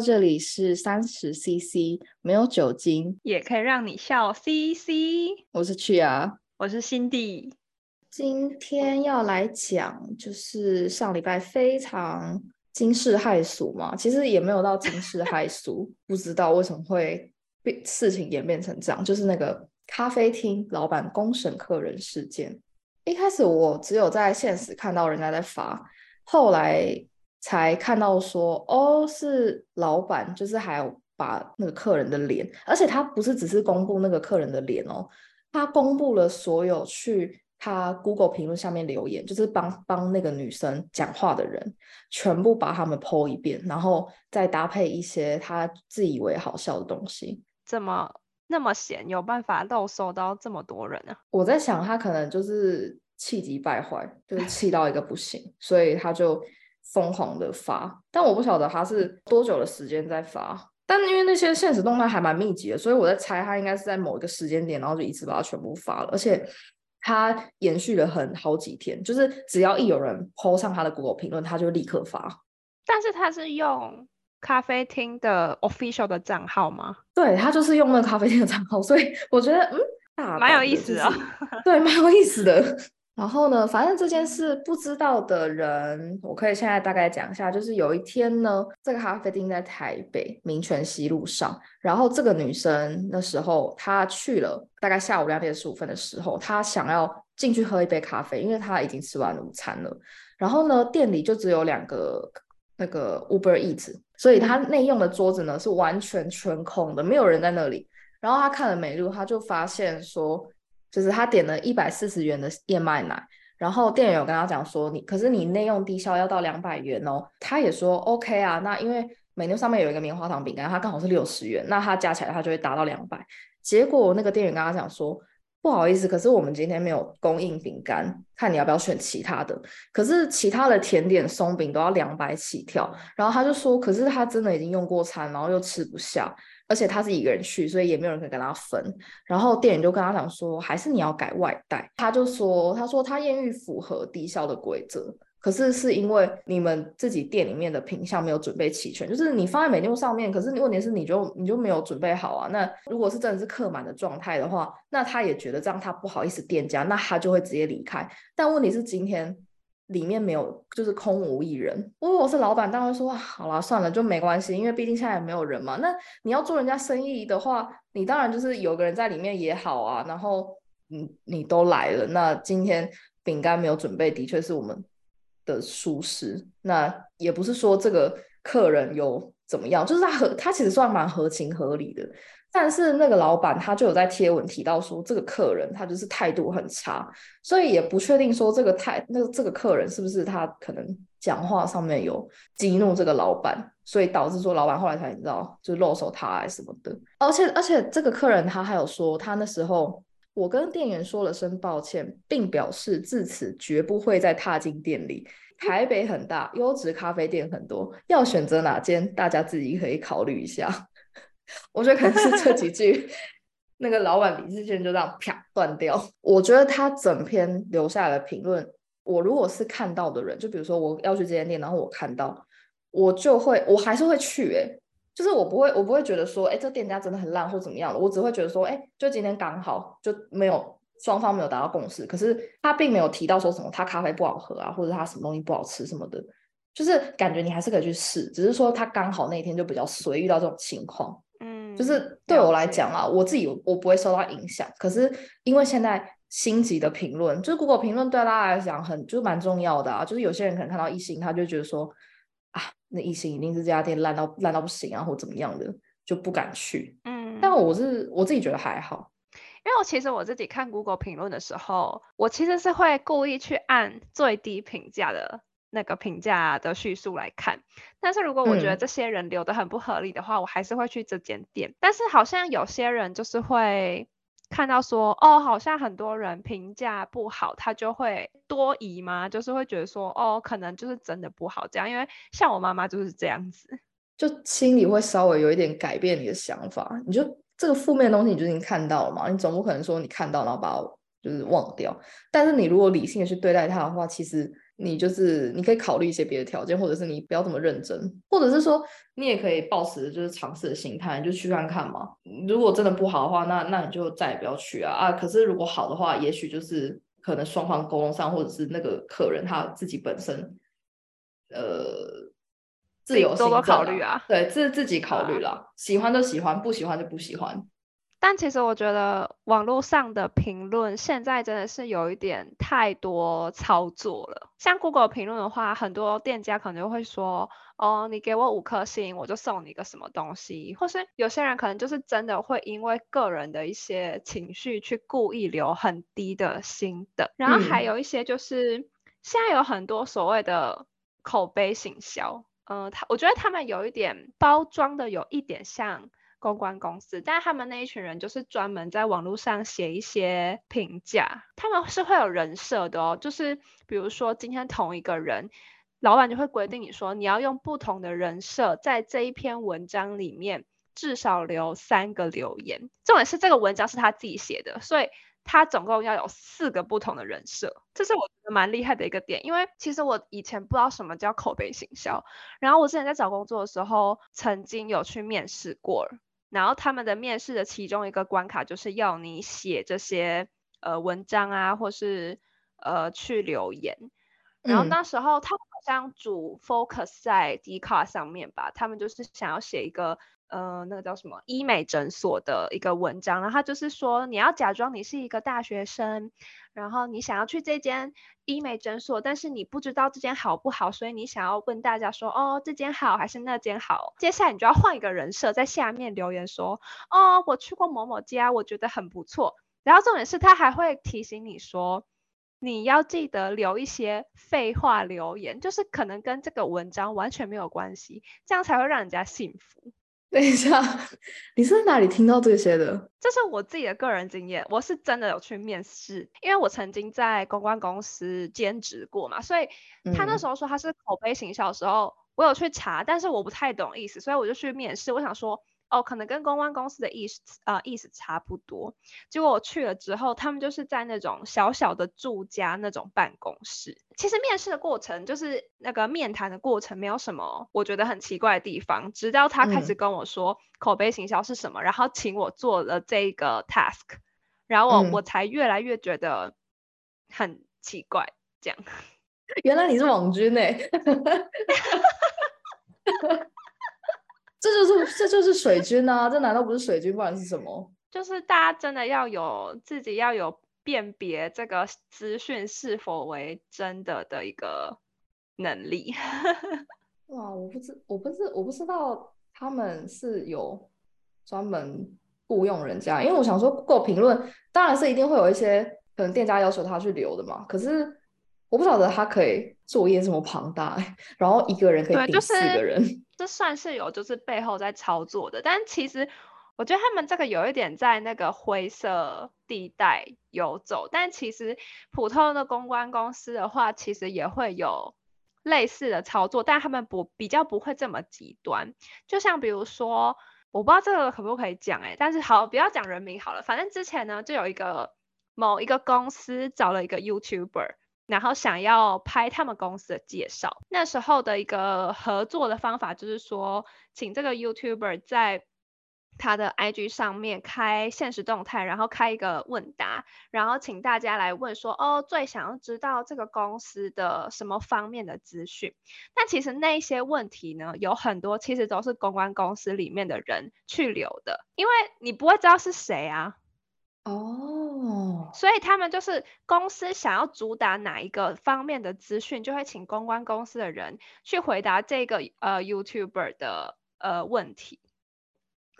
这里是三十 CC，没有酒精也可以让你笑。CC，我是 Chia，我是 Cindy。今天要来讲，就是上礼拜非常惊世骇俗嘛，其实也没有到惊世 骇俗，不知道为什么会被事情演变成这样，就是那个咖啡厅老板公审客人事件。一开始我只有在现实看到人家在发，后来。才看到说哦，是老板，就是还有把那个客人的脸，而且他不是只是公布那个客人的脸哦，他公布了所有去他 Google 评论下面留言，就是帮帮那个女生讲话的人，全部把他们 po 一遍，然后再搭配一些他自以为好笑的东西。怎么那么闲，有办法漏收到这么多人呢？我在想，他可能就是气急败坏，就是气到一个不行，所以他就。疯狂的发，但我不晓得他是多久的时间在发。但因为那些现实动态还蛮密集的，所以我在猜他应该是在某一个时间点，然后就一次把它全部发了。而且他延续了很好几天，就是只要一有人 po 上他的 Google 评论，他就立刻发。但是他是用咖啡厅的 official 的账号吗？对，他就是用那个咖啡厅的账号，所以我觉得嗯，蛮有意思的，对，蛮有意思的。然后呢，反正这件事不知道的人，我可以现在大概讲一下。就是有一天呢，这个咖啡厅在台北民权西路上，然后这个女生那时候她去了，大概下午两点十五分的时候，她想要进去喝一杯咖啡，因为她已经吃完午餐了。然后呢，店里就只有两个那个 Uber Eats，所以她内用的桌子呢是完全全空的，没有人在那里。然后她看了美露，她就发现说。就是他点了一百四十元的燕麦奶，然后店员有跟他讲说，你可是你内用低消要到两百元哦。他也说 OK 啊，那因为美妞上面有一个棉花糖饼干，它刚好是六十元，那它加起来它就会达到两百。结果那个店员跟他讲说，不好意思，可是我们今天没有供应饼干，看你要不要选其他的。可是其他的甜点松饼都要两百起跳，然后他就说，可是他真的已经用过餐，然后又吃不下。而且他是一个人去，所以也没有人可以跟他分。然后店员就跟他讲说，还是你要改外带。他就说，他说他艳遇符合低效的规则，可是是因为你们自己店里面的品相没有准备齐全，就是你放在美妞上面，可是问题是你就你就没有准备好啊。那如果是真的是客满的状态的话，那他也觉得这样他不好意思店家，那他就会直接离开。但问题是今天。里面没有，就是空无一人。如果我是老板，当然说好了，算了，就没关系，因为毕竟现在也没有人嘛。那你要做人家生意的话，你当然就是有个人在里面也好啊。然后，你你都来了，那今天饼干没有准备，的确是我们的舒适。那也不是说这个客人有怎么样，就是他合，他其实算蛮合情合理的。但是那个老板他就有在贴文提到说，这个客人他就是态度很差，所以也不确定说这个态那这个客人是不是他可能讲话上面有激怒这个老板，所以导致说老板后来才知道就露手他什么的。而且而且这个客人他还有说，他那时候我跟店员说了声抱歉，并表示自此绝不会再踏进店里。台北很大，优质咖啡店很多，要选择哪间，大家自己可以考虑一下。我觉得可能是这几句，那个老板理智线就这样啪断掉。我觉得他整篇留下来的评论，我如果是看到的人，就比如说我要去这间店，然后我看到，我就会，我还是会去、欸，哎，就是我不会，我不会觉得说，哎、欸，这店家真的很烂或怎么样的，我只会觉得说，哎、欸，就今天刚好就没有双方没有达到共识，可是他并没有提到说什么他咖啡不好喝啊，或者他什么东西不好吃什么的，就是感觉你还是可以去试，只是说他刚好那一天就比较随遇到这种情况。嗯就是对我来讲啊，我自己我不会受到影响。可是因为现在星级的评论，就是 Google 评论对大家来讲很就是蛮重要的啊。就是有些人可能看到一星，他就觉得说啊，那一星一定是这家店烂到烂到不行啊，或怎么样的，就不敢去。嗯，但我是我自己觉得还好，因为我其实我自己看 Google 评论的时候，我其实是会故意去按最低评价的。那个评价的叙述来看，但是如果我觉得这些人留的很不合理的话，嗯，我还是会去这间店。但是好像有些人就是会看到说，哦，好像很多人评价不好，他就会多疑嘛，就是会觉得说，哦，可能就是真的不好这样。因为像我妈妈就是这样子，就心里会稍微有一点改变你的想法。你就这个负面的东西，你就已经看到了嘛，你总不可能说你看到然后把它就是忘掉。但是你如果理性的去对待它的话，其实。你就是你可以考虑一些别的条件，或者是你不要这么认真，或者是说你也可以抱持就是尝试的心态，就去看看嘛。如果真的不好的话，那那你就再也不要去啊啊！可是如果好的话，也许就是可能双方沟通上，或者是那个客人他自己本身，呃，自由多多考虑啊，对，自自己考虑啦，啊、喜欢就喜欢，不喜欢就不喜欢。但其实我觉得网络上的评论现在真的是有一点太多操作了。像 Google 评论的话，很多店家可能就会说：“哦，你给我五颗星，我就送你一个什么东西。”或是有些人可能就是真的会因为个人的一些情绪去故意留很低的星的。然后还有一些就是、嗯、现在有很多所谓的口碑行销，嗯、呃，他我觉得他们有一点包装的有一点像。公关公司，但他们那一群人就是专门在网络上写一些评价，他们是会有人设的哦。就是比如说今天同一个人，老板就会规定你说你要用不同的人设在这一篇文章里面至少留三个留言。重点是这个文章是他自己写的，所以他总共要有四个不同的人设，这是我觉得蛮厉害的一个点。因为其实我以前不知道什么叫口碑行销，然后我之前在找工作的时候曾经有去面试过。然后他们的面试的其中一个关卡就是要你写这些呃文章啊，或是呃去留言。然后那时候他们好像主 focus 在 Dcard 上面吧，他们就是想要写一个。呃，那个叫什么医美诊所的一个文章，然后他就是说你要假装你是一个大学生，然后你想要去这间医美诊所，但是你不知道这间好不好，所以你想要问大家说，哦，这间好还是那间好？接下来你就要换一个人设，在下面留言说，哦，我去过某某家，我觉得很不错。然后重点是他还会提醒你说，你要记得留一些废话留言，就是可能跟这个文章完全没有关系，这样才会让人家信服。等一下，你是在哪里听到这些的？这是我自己的个人经验，我是真的有去面试，因为我曾经在公关公司兼职过嘛，所以他那时候说他是口碑行销的时候，嗯、我有去查，但是我不太懂意思，所以我就去面试，我想说。哦，可能跟公关公司的意思啊、呃、意思差不多。结果我去了之后，他们就是在那种小小的住家那种办公室。其实面试的过程就是那个面谈的过程，没有什么我觉得很奇怪的地方。直到他开始跟我说口碑行销是什么，嗯、然后请我做了这个 task，然后我、嗯、我才越来越觉得很奇怪。这样，原来你是网军呢、欸。这就是这就是水军啊！这难道不是水军，不然是什么？就是大家真的要有自己要有辨别这个资讯是否为真的的一个能力。哇，我不知我不知我不知道他们是有专门雇佣人家，因为我想说，Google 评论当然是一定会有一些可能店家要求他去留的嘛。可是我不晓得他可以作业这么庞大，然后一个人可以顶四个人。这算是有，就是背后在操作的，但其实我觉得他们这个有一点在那个灰色地带游走。但其实普通的公关公司的话，其实也会有类似的操作，但他们不比较不会这么极端。就像比如说，我不知道这个可不可以讲哎，但是好，不要讲人名好了。反正之前呢，就有一个某一个公司找了一个 YouTuber。然后想要拍他们公司的介绍，那时候的一个合作的方法就是说，请这个 YouTuber 在他的 IG 上面开现实动态，然后开一个问答，然后请大家来问说，哦，最想要知道这个公司的什么方面的资讯？但其实那些问题呢，有很多其实都是公关公司里面的人去留的，因为你不会知道是谁啊。哦，oh. 所以他们就是公司想要主打哪一个方面的资讯，就会请公关公司的人去回答这个呃 YouTuber 的呃问题，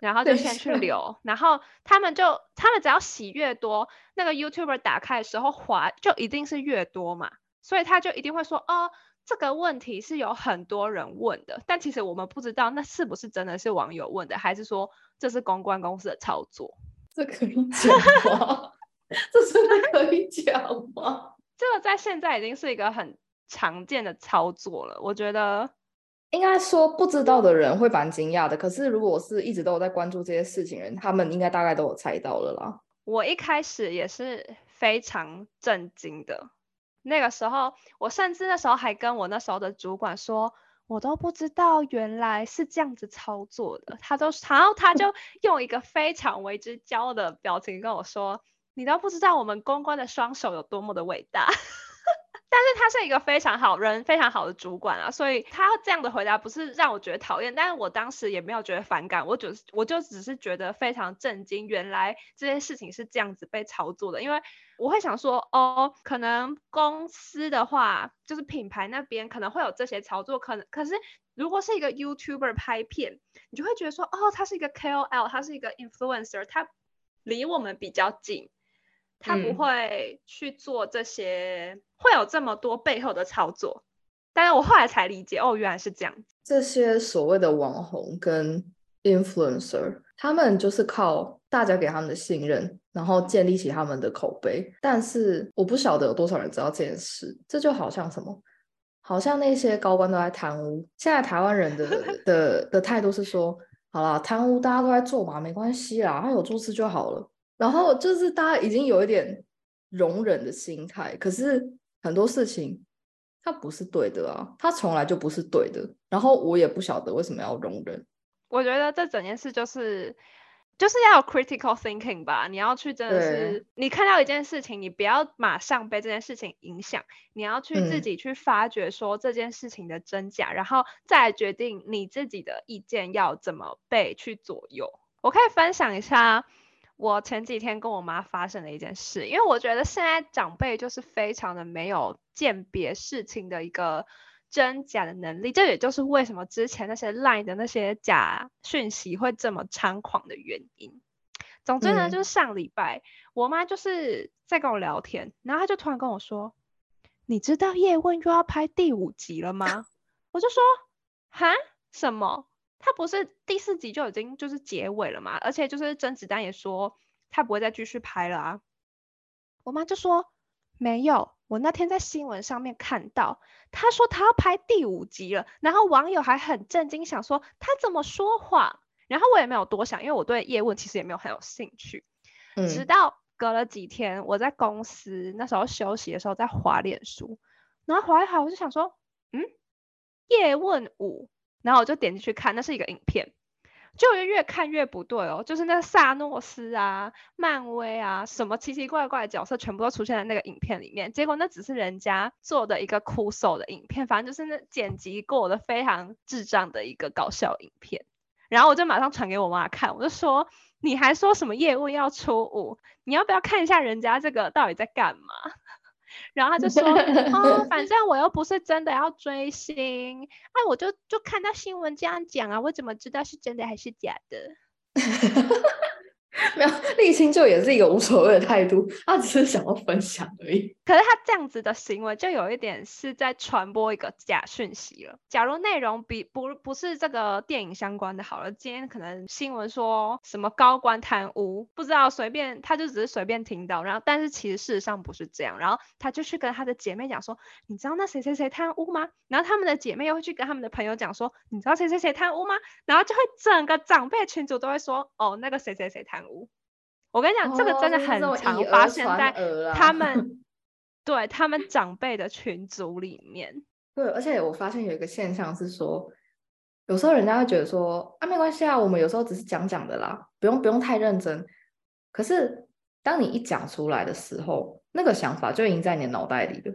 然后就先去留，然后他们就他们只要洗越多，那个 YouTuber 打开的时候滑就一定是越多嘛，所以他就一定会说哦，这个问题是有很多人问的，但其实我们不知道那是不是真的是网友问的，还是说这是公关公司的操作。这可以讲吗？这真的可以讲吗？这个在现在已经是一个很常见的操作了。我觉得应该说不知道的人会蛮惊讶的。可是如果是一直都有在关注这些事情的人，他们应该大概都有猜到了啦。我一开始也是非常震惊的，那个时候，我甚至那时候还跟我那时候的主管说，我都不知道原来是这样子操作的。他都，然后他就 用一个非常为之骄傲的表情跟我说：“你都不知道我们公关的双手有多么的伟大。” 但是他是一个非常好人，非常好的主管啊，所以他这样的回答不是让我觉得讨厌，但是我当时也没有觉得反感，我就我就只是觉得非常震惊，原来这件事情是这样子被操作的，因为我会想说，哦，可能公司的话，就是品牌那边可能会有这些操作，可能可是如果是一个 YouTuber 拍片，你就会觉得说，哦，他是一个 KOL，他是一个 influencer，他离我们比较近。他不会去做这些，嗯、会有这么多背后的操作，但是我后来才理解，哦，原来是这样。这些所谓的网红跟 influencer，他们就是靠大家给他们的信任，然后建立起他们的口碑。但是我不晓得有多少人知道这件事，这就好像什么，好像那些高官都在贪污。现在台湾人的 的的态度是说，好啦，贪污大家都在做嘛，没关系啦，他有做事就好了。然后就是大家已经有一点容忍的心态，可是很多事情它不是对的啊，它从来就不是对的。然后我也不晓得为什么要容忍。我觉得这整件事就是就是要有 critical thinking 吧，你要去真的是你看到一件事情，你不要马上被这件事情影响，你要去自己去发掘说这件事情的真假，嗯、然后再决定你自己的意见要怎么被去左右。我可以分享一下。我前几天跟我妈发生了一件事，因为我觉得现在长辈就是非常的没有鉴别事情的一个真假的能力，这也就是为什么之前那些 Line 的那些假讯息会这么猖狂的原因。总之呢，嗯、就是上礼拜我妈就是在跟我聊天，然后她就突然跟我说：“你知道叶问又要拍第五集了吗？” 我就说：“哈，什么？”他不是第四集就已经就是结尾了嘛？而且就是甄子丹也说他不会再继续拍了啊。我妈就说没有，我那天在新闻上面看到，他说他要拍第五集了，然后网友还很震惊，想说他怎么说谎？然后我也没有多想，因为我对叶问其实也没有很有兴趣。嗯。直到隔了几天，我在公司那时候休息的时候在滑脸书，然后滑一滑，我就想说，嗯，叶问五。然后我就点进去看，那是一个影片，就越看越不对哦，就是那个萨诺斯啊、漫威啊，什么奇奇怪怪的角色全部都出现在那个影片里面。结果那只是人家做的一个酷手的影片，反正就是那剪辑过的非常智障的一个搞笑影片。然后我就马上传给我妈看，我就说：“你还说什么业务要出五？你要不要看一下人家这个到底在干嘛？”然后他就说：“ 哦，反正我又不是真的要追星，哎，我就就看到新闻这样讲啊，我怎么知道是真的还是假的？” 没有，立青就也是一个无所谓的态度，他只是想要分享而已。可是他这样子的行为，就有一点是在传播一个假讯息了。假如内容比不不是这个电影相关的，好了，今天可能新闻说什么高官贪污，不知道随便，他就只是随便听到，然后但是其实事实上不是这样，然后他就去跟他的姐妹讲说，你知道那谁谁谁贪污吗？然后他们的姐妹又会去跟他们的朋友讲说，你知道谁谁谁贪污吗？然后就会整个长辈群组都会说，哦，那个谁谁谁贪污。我跟你讲，哦、这个真的很常发生在他们 对他们长辈的群组里面。对，而且我发现有一个现象是说，有时候人家会觉得说啊，没关系啊，我们有时候只是讲讲的啦，不用不用太认真。可是当你一讲出来的时候，那个想法就已经在你的脑袋里了。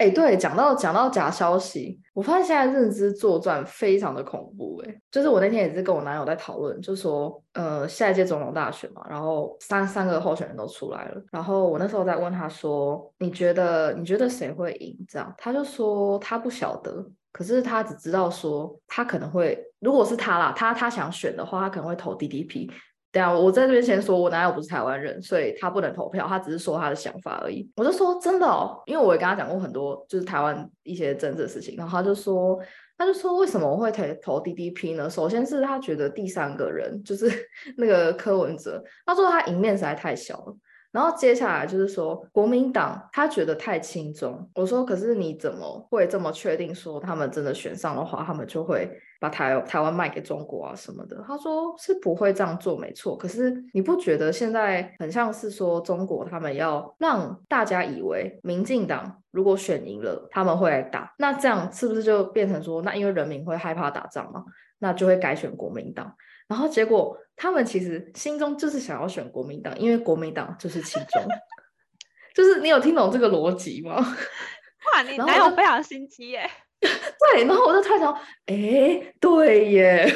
哎，对，讲到讲到假消息，我发现现在认知作战非常的恐怖。哎，就是我那天也是跟我男友在讨论，就说，呃，下一届总统大选嘛，然后三三个候选人都出来了，然后我那时候在问他说，你觉得你觉得谁会赢？这样，他就说他不晓得，可是他只知道说他可能会，如果是他啦，他他想选的话，他可能会投 DDP。对啊，我在这边先说，我男友不是台湾人，所以他不能投票，他只是说他的想法而已。我就说真的哦，因为我也跟他讲过很多，就是台湾一些政治的事情，然后他就说，他就说为什么我会投投 DDP 呢？首先是他觉得第三个人就是 那个柯文哲，他说他赢面实在太小了。然后接下来就是说国民党，他觉得太轻中。我说可是你怎么会这么确定说他们真的选上的话，他们就会把台台湾卖给中国啊什么的。他说是不会这样做，没错。可是你不觉得现在很像是说中国他们要让大家以为民进党如果选赢了，他们会来打，那这样是不是就变成说，那因为人民会害怕打仗嘛，那就会改选国民党。然后结果他们其实心中就是想要选国民党，因为国民党就是其中。就是你有听懂这个逻辑吗？哇，你男友非常心机耶。对，然后我就突然想，哎，对耶。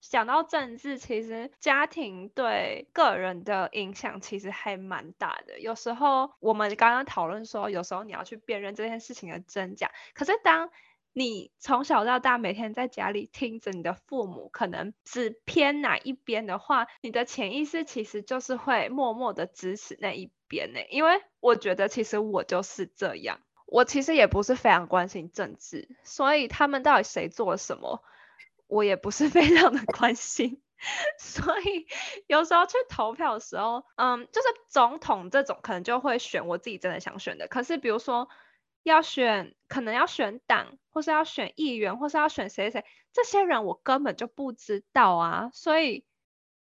讲到政治，其实家庭对个人的影响其实还蛮大的。有时候我们刚刚讨论说，有时候你要去辨认这件事情的真假。可是当你从小到大每天在家里听着你的父母可能只偏哪一边的话，你的潜意识其实就是会默默的支持那一边呢。因为我觉得其实我就是这样，我其实也不是非常关心政治，所以他们到底谁做了什么，我也不是 非常的关心。所以有时候去投票的时候，嗯，就是总统这种可能就会选我自己真的想选的。可是比如说要选，可能要选党，或是要选议员，或是要选谁谁，这些人我根本就不知道啊，所以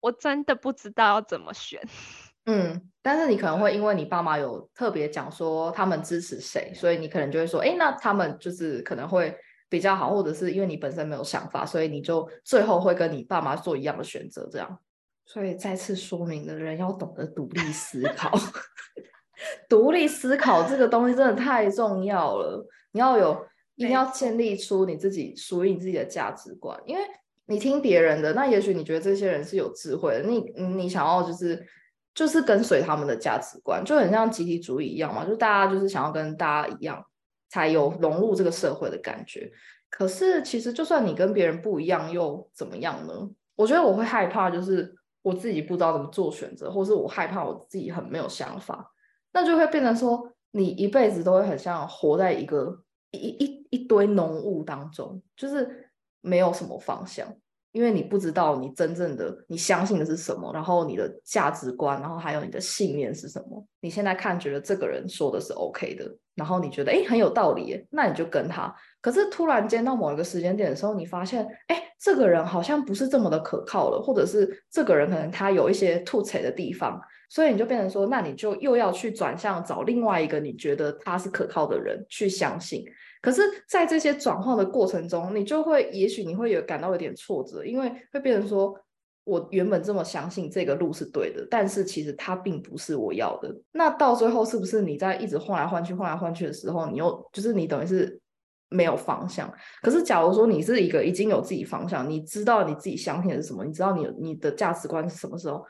我真的不知道要怎么选。嗯，但是你可能会因为你爸妈有特别讲说他们支持谁，所以你可能就会说，哎，那他们就是可能会比较好，或者是因为你本身没有想法，所以你就最后会跟你爸妈做一样的选择，这样。所以再次说明的人要懂得独立思考，独立思考这个东西真的太重要了。你要有，一定要建立出你自己属于你自己的价值观，因为你听别人的，那也许你觉得这些人是有智慧的，你你想要就是。就是跟随他们的价值观，就很像集体主义一样嘛，就大家就是想要跟大家一样，才有融入这个社会的感觉。可是其实就算你跟别人不一样，又怎么样呢？我觉得我会害怕，就是我自己不知道怎么做选择，或是我害怕我自己很没有想法，那就会变成说，你一辈子都会很像活在一个一一一堆浓雾当中，就是没有什么方向。因为你不知道你真正的你相信的是什么，然后你的价值观，然后还有你的信念是什么。你现在看觉得这个人说的是 OK 的，然后你觉得诶很有道理，那你就跟他。可是突然间到某一个时间点的时候，你发现诶这个人好像不是这么的可靠了，或者是这个人可能他有一些凸槌的地方，所以你就变成说，那你就又要去转向找另外一个你觉得他是可靠的人去相信。可是，在这些转换的过程中，你就会，也许你会有感到有点挫折，因为会变成说，我原本这么相信这个路是对的，但是其实它并不是我要的。那到最后，是不是你在一直换来换去、换来换去的时候，你又就是你等于是没有方向？可是，假如说你是一个已经有自己方向，你知道你自己相信的是什么，你知道你你的价值观是什么时候，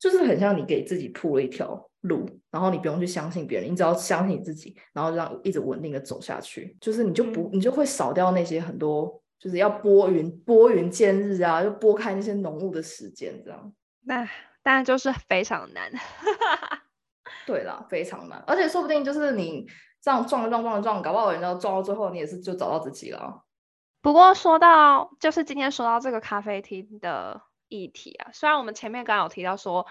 就是很像你给自己铺了一条。路，然后你不用去相信别人，你只要相信你自己，然后这样一直稳定的走下去，就是你就不，嗯、你就会少掉那些很多，就是要拨云拨云见日啊，就拨开那些浓雾的时间，这样。那当然就是非常难，对啦，非常难，而且说不定就是你这样撞撞撞撞，搞不好人家撞到最后，你也是就找到自己了。不过说到就是今天说到这个咖啡厅的议题啊，虽然我们前面刚刚有提到说。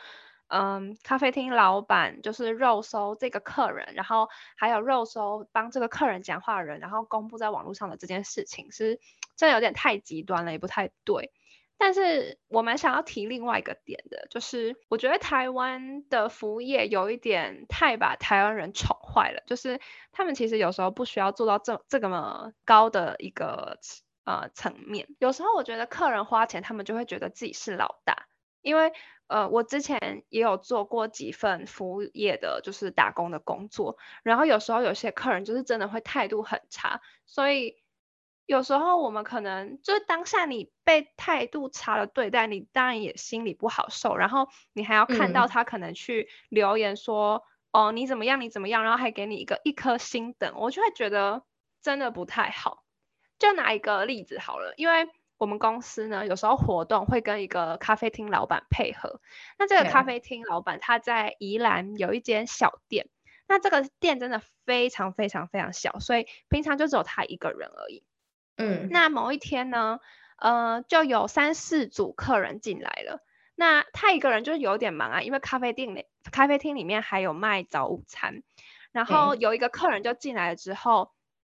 嗯，咖啡厅老板就是肉搜这个客人，然后还有肉搜帮这个客人讲话的人，然后公布在网络上的这件事情，是真的有点太极端了，也不太对。但是我们想要提另外一个点的，就是我觉得台湾的服务业有一点太把台湾人宠坏了，就是他们其实有时候不需要做到这这么高的一个呃层面，有时候我觉得客人花钱，他们就会觉得自己是老大，因为。呃，我之前也有做过几份服务业的，就是打工的工作。然后有时候有些客人就是真的会态度很差，所以有时候我们可能就是当下你被态度差的对待，你当然也心里不好受。然后你还要看到他可能去留言说，嗯、哦，你怎么样，你怎么样，然后还给你一个一颗星等，我就会觉得真的不太好。就拿一个例子好了，因为。我们公司呢，有时候活动会跟一个咖啡厅老板配合。那这个咖啡厅老板他在宜兰有一间小店，那这个店真的非常非常非常小，所以平常就只有他一个人而已。嗯，那某一天呢，呃，就有三四组客人进来了。那他一个人就是有点忙啊，因为咖啡店里咖啡厅里面还有卖早午餐。然后有一个客人就进来了之后，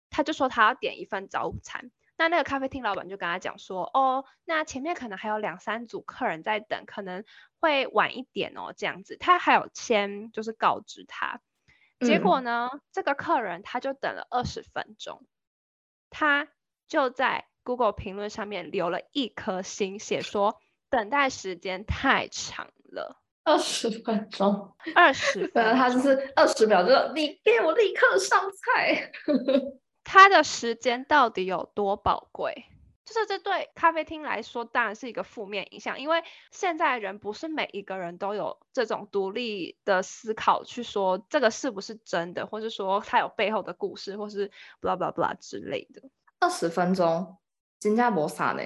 他就说他要点一份早午餐。那那个咖啡厅老板就跟他讲说，哦，那前面可能还有两三组客人在等，可能会晚一点哦，这样子。他还有先就是告知他，结果呢，嗯、这个客人他就等了二十分钟，他就在 Google 评论上面留了一颗星，写说等待时间太长了。二十分钟，二十 分钟，他就是二十秒，就是你给我立刻上菜。他的时间到底有多宝贵？就是这对咖啡厅来说当然是一个负面影响，因为现在人不是每一个人都有这种独立的思考，去说这个是不是真的，或是说他有背后的故事，或是 blah blah blah 之类的。二十分钟，新加坡啥呢。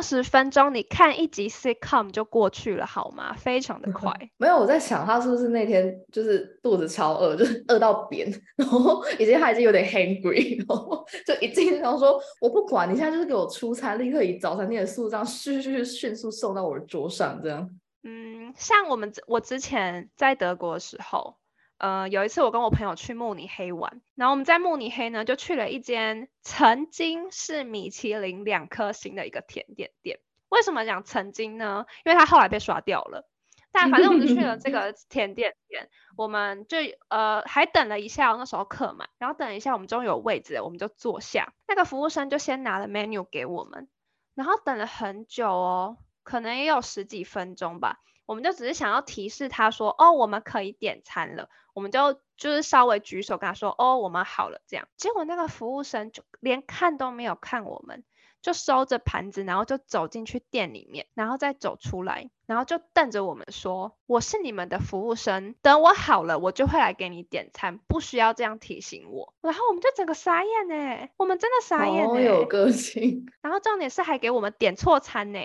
二十分钟，你看一集 sitcom 就过去了，好吗？非常的快。没有，我在想他是不是那天就是肚子超饿，就是饿到扁，然后已经他已经有点 hungry，然后就一进然后说：“我不管你现在就是给我出餐，立刻以早餐店的速度这样迅迅迅速送到我的桌上，这样。”嗯，像我们我之前在德国的时候。呃，有一次我跟我朋友去慕尼黑玩，然后我们在慕尼黑呢，就去了一间曾经是米其林两颗星的一个甜点店。为什么讲曾经呢？因为它后来被刷掉了。但反正我们就去了这 个甜点店，我们就呃还等了一下，那时候客满，然后等一下，我们终于有位置了，我们就坐下。那个服务生就先拿了 menu 给我们，然后等了很久哦，可能也有十几分钟吧。我们就只是想要提示他说，哦，我们可以点餐了。我们就就是稍微举手跟他说，哦，我们好了这样。结果那个服务生就连看都没有看我们，就收着盘子，然后就走进去店里面，然后再走出来，然后就瞪着我们说，我是你们的服务生，等我好了，我就会来给你点餐，不需要这样提醒我。然后我们就整个傻眼呢，我们真的傻眼呢，好有个性。然后重点是还给我们点错餐呢。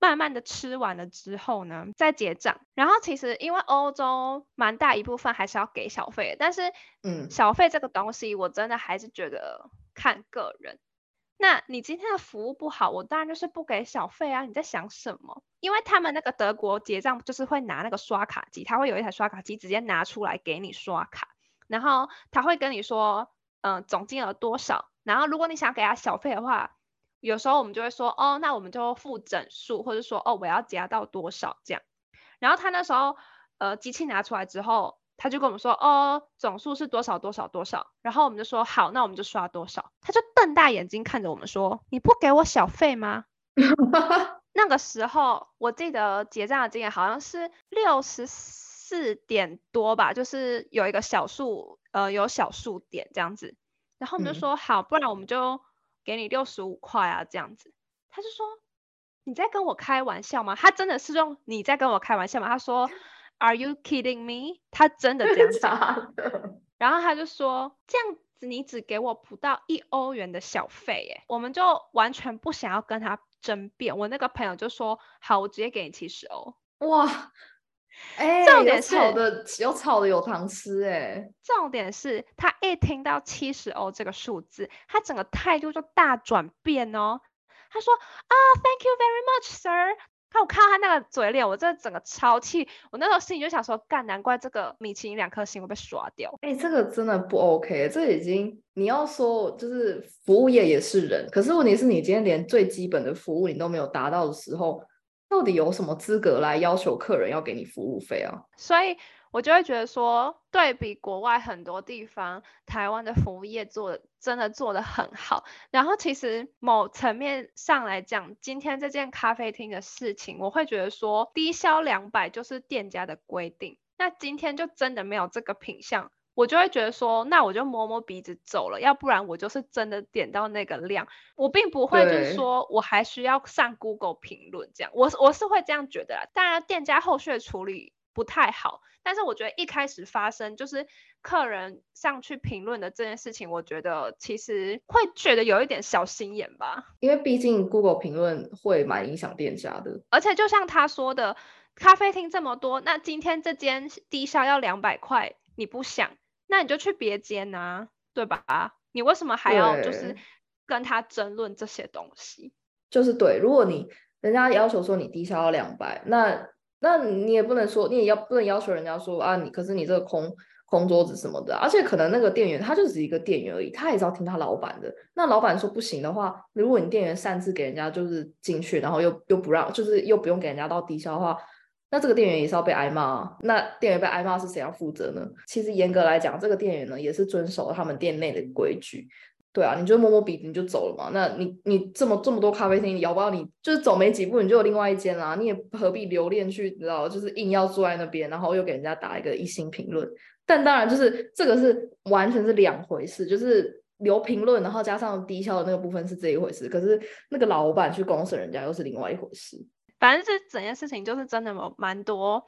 慢慢的吃完了之后呢，再结账。然后其实因为欧洲蛮大一部分还是要给小费，但是嗯，小费这个东西我真的还是觉得看个人。那你今天的服务不好，我当然就是不给小费啊。你在想什么？因为他们那个德国结账就是会拿那个刷卡机，他会有一台刷卡机直接拿出来给你刷卡，然后他会跟你说，嗯、呃，总金额多少。然后如果你想给他小费的话。有时候我们就会说，哦，那我们就付整数，或者说，哦，我要加到多少这样。然后他那时候，呃，机器拿出来之后，他就跟我们说，哦，总数是多少多少多少。然后我们就说，好，那我们就刷多少。他就瞪大眼睛看着我们说，你不给我小费吗？那个时候我记得结账的金额好像是六十四点多吧，就是有一个小数，呃，有小数点这样子。然后我们就说，嗯、好，不然我们就。给你六十五块啊，这样子，他就说你在跟我开玩笑吗？他真的是用你在跟我开玩笑吗？他说 Are you kidding me？他真的这样讲，然后他就说这样子你只给我不到一欧元的小费耶，我们就完全不想要跟他争辩。我那个朋友就说好，我直接给你七十欧。哇！哎，重点是有炒的有炒的有糖吃哎。重点是他一听到七十欧这个数字，他整个态度就大转变哦。他说啊，Thank you very much, sir。他我看到他那个嘴脸，我真的整个超气。我那时候心里就想说，干，难怪这个米其林两颗星会被刷掉。哎，这个真的不 OK，这已经你要说就是服务业也是人，可是问题是你今天连最基本的服务你都没有达到的时候。到底有什么资格来要求客人要给你服务费啊？所以我就会觉得说，对比国外很多地方，台湾的服务业做的真的做得很好。然后其实某层面上来讲，今天这件咖啡厅的事情，我会觉得说，低消两百就是店家的规定。那今天就真的没有这个品相。我就会觉得说，那我就摸摸鼻子走了，要不然我就是真的点到那个量，我并不会就是说我还需要上 Google 评论这样，我我是会这样觉得啦。当然店家后续的处理不太好，但是我觉得一开始发生就是客人上去评论的这件事情，我觉得其实会觉得有一点小心眼吧，因为毕竟 Google 评论会蛮影响店家的，而且就像他说的，咖啡厅这么多，那今天这间低消要两百块。你不想，那你就去别间啊，对吧？你为什么还要就是跟他争论这些东西？就是对，如果你人家要求说你低消要两百，那那你也不能说，你也要不能要求人家说啊，你可是你这个空空桌子什么的，而且可能那个店员他就只是一个店员而已，他也是要听他老板的。那老板说不行的话，如果你店员擅自给人家就是进去，然后又又不让，就是又不用给人家到低消的话，那这个店员也是要被挨骂。那店员被挨骂是谁要负责呢？其实严格来讲，这个店员呢也是遵守了他们店内的规矩。对啊，你就摸摸鼻子你就走了嘛。那你你这么这么多咖啡厅，你要不要你就是走没几步你就有另外一间啦？你也何必留恋去，你知道，就是硬要坐在那边，然后又给人家打一个一星评论。但当然，就是这个是完全是两回事，就是留评论，然后加上低消的那个部分是这一回事，可是那个老板去公审人家又是另外一回事。反正这整件事情就是真的有蛮多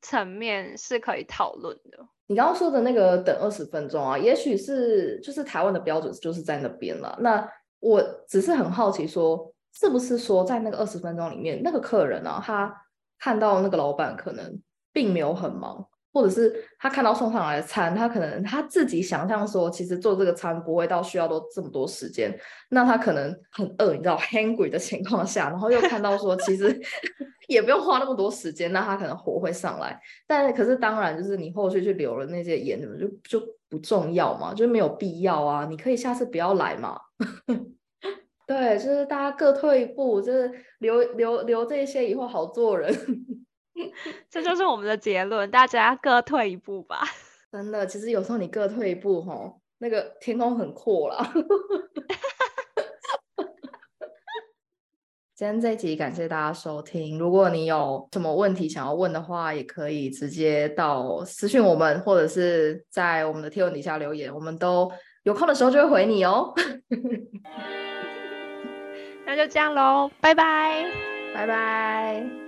层面是可以讨论的。你刚刚说的那个等二十分钟啊，也许是就是台湾的标准就是在那边了。那我只是很好奇说，是不是说在那个二十分钟里面，那个客人啊，他看到那个老板可能并没有很忙。或者是他看到送上来的餐，他可能他自己想象说，其实做这个餐不会到需要多这么多时间，那他可能很饿，你知道，hungry 的情况下，然后又看到说，其实 也不用花那么多时间，那他可能火会上来。但可是当然，就是你后续去留了那些言，就就不重要嘛，就没有必要啊。你可以下次不要来嘛。对，就是大家各退一步，就是留留留这些以后好做人。这就是我们的结论，大家各退一步吧。真的，其实有时候你各退一步，吼，那个天空很阔了。今天这一集感谢大家收听，如果你有什么问题想要问的话，也可以直接到私讯我们，或者是在我们的贴文底下留言，我们都有空的时候就会回你哦。那就这样喽，拜拜，拜拜。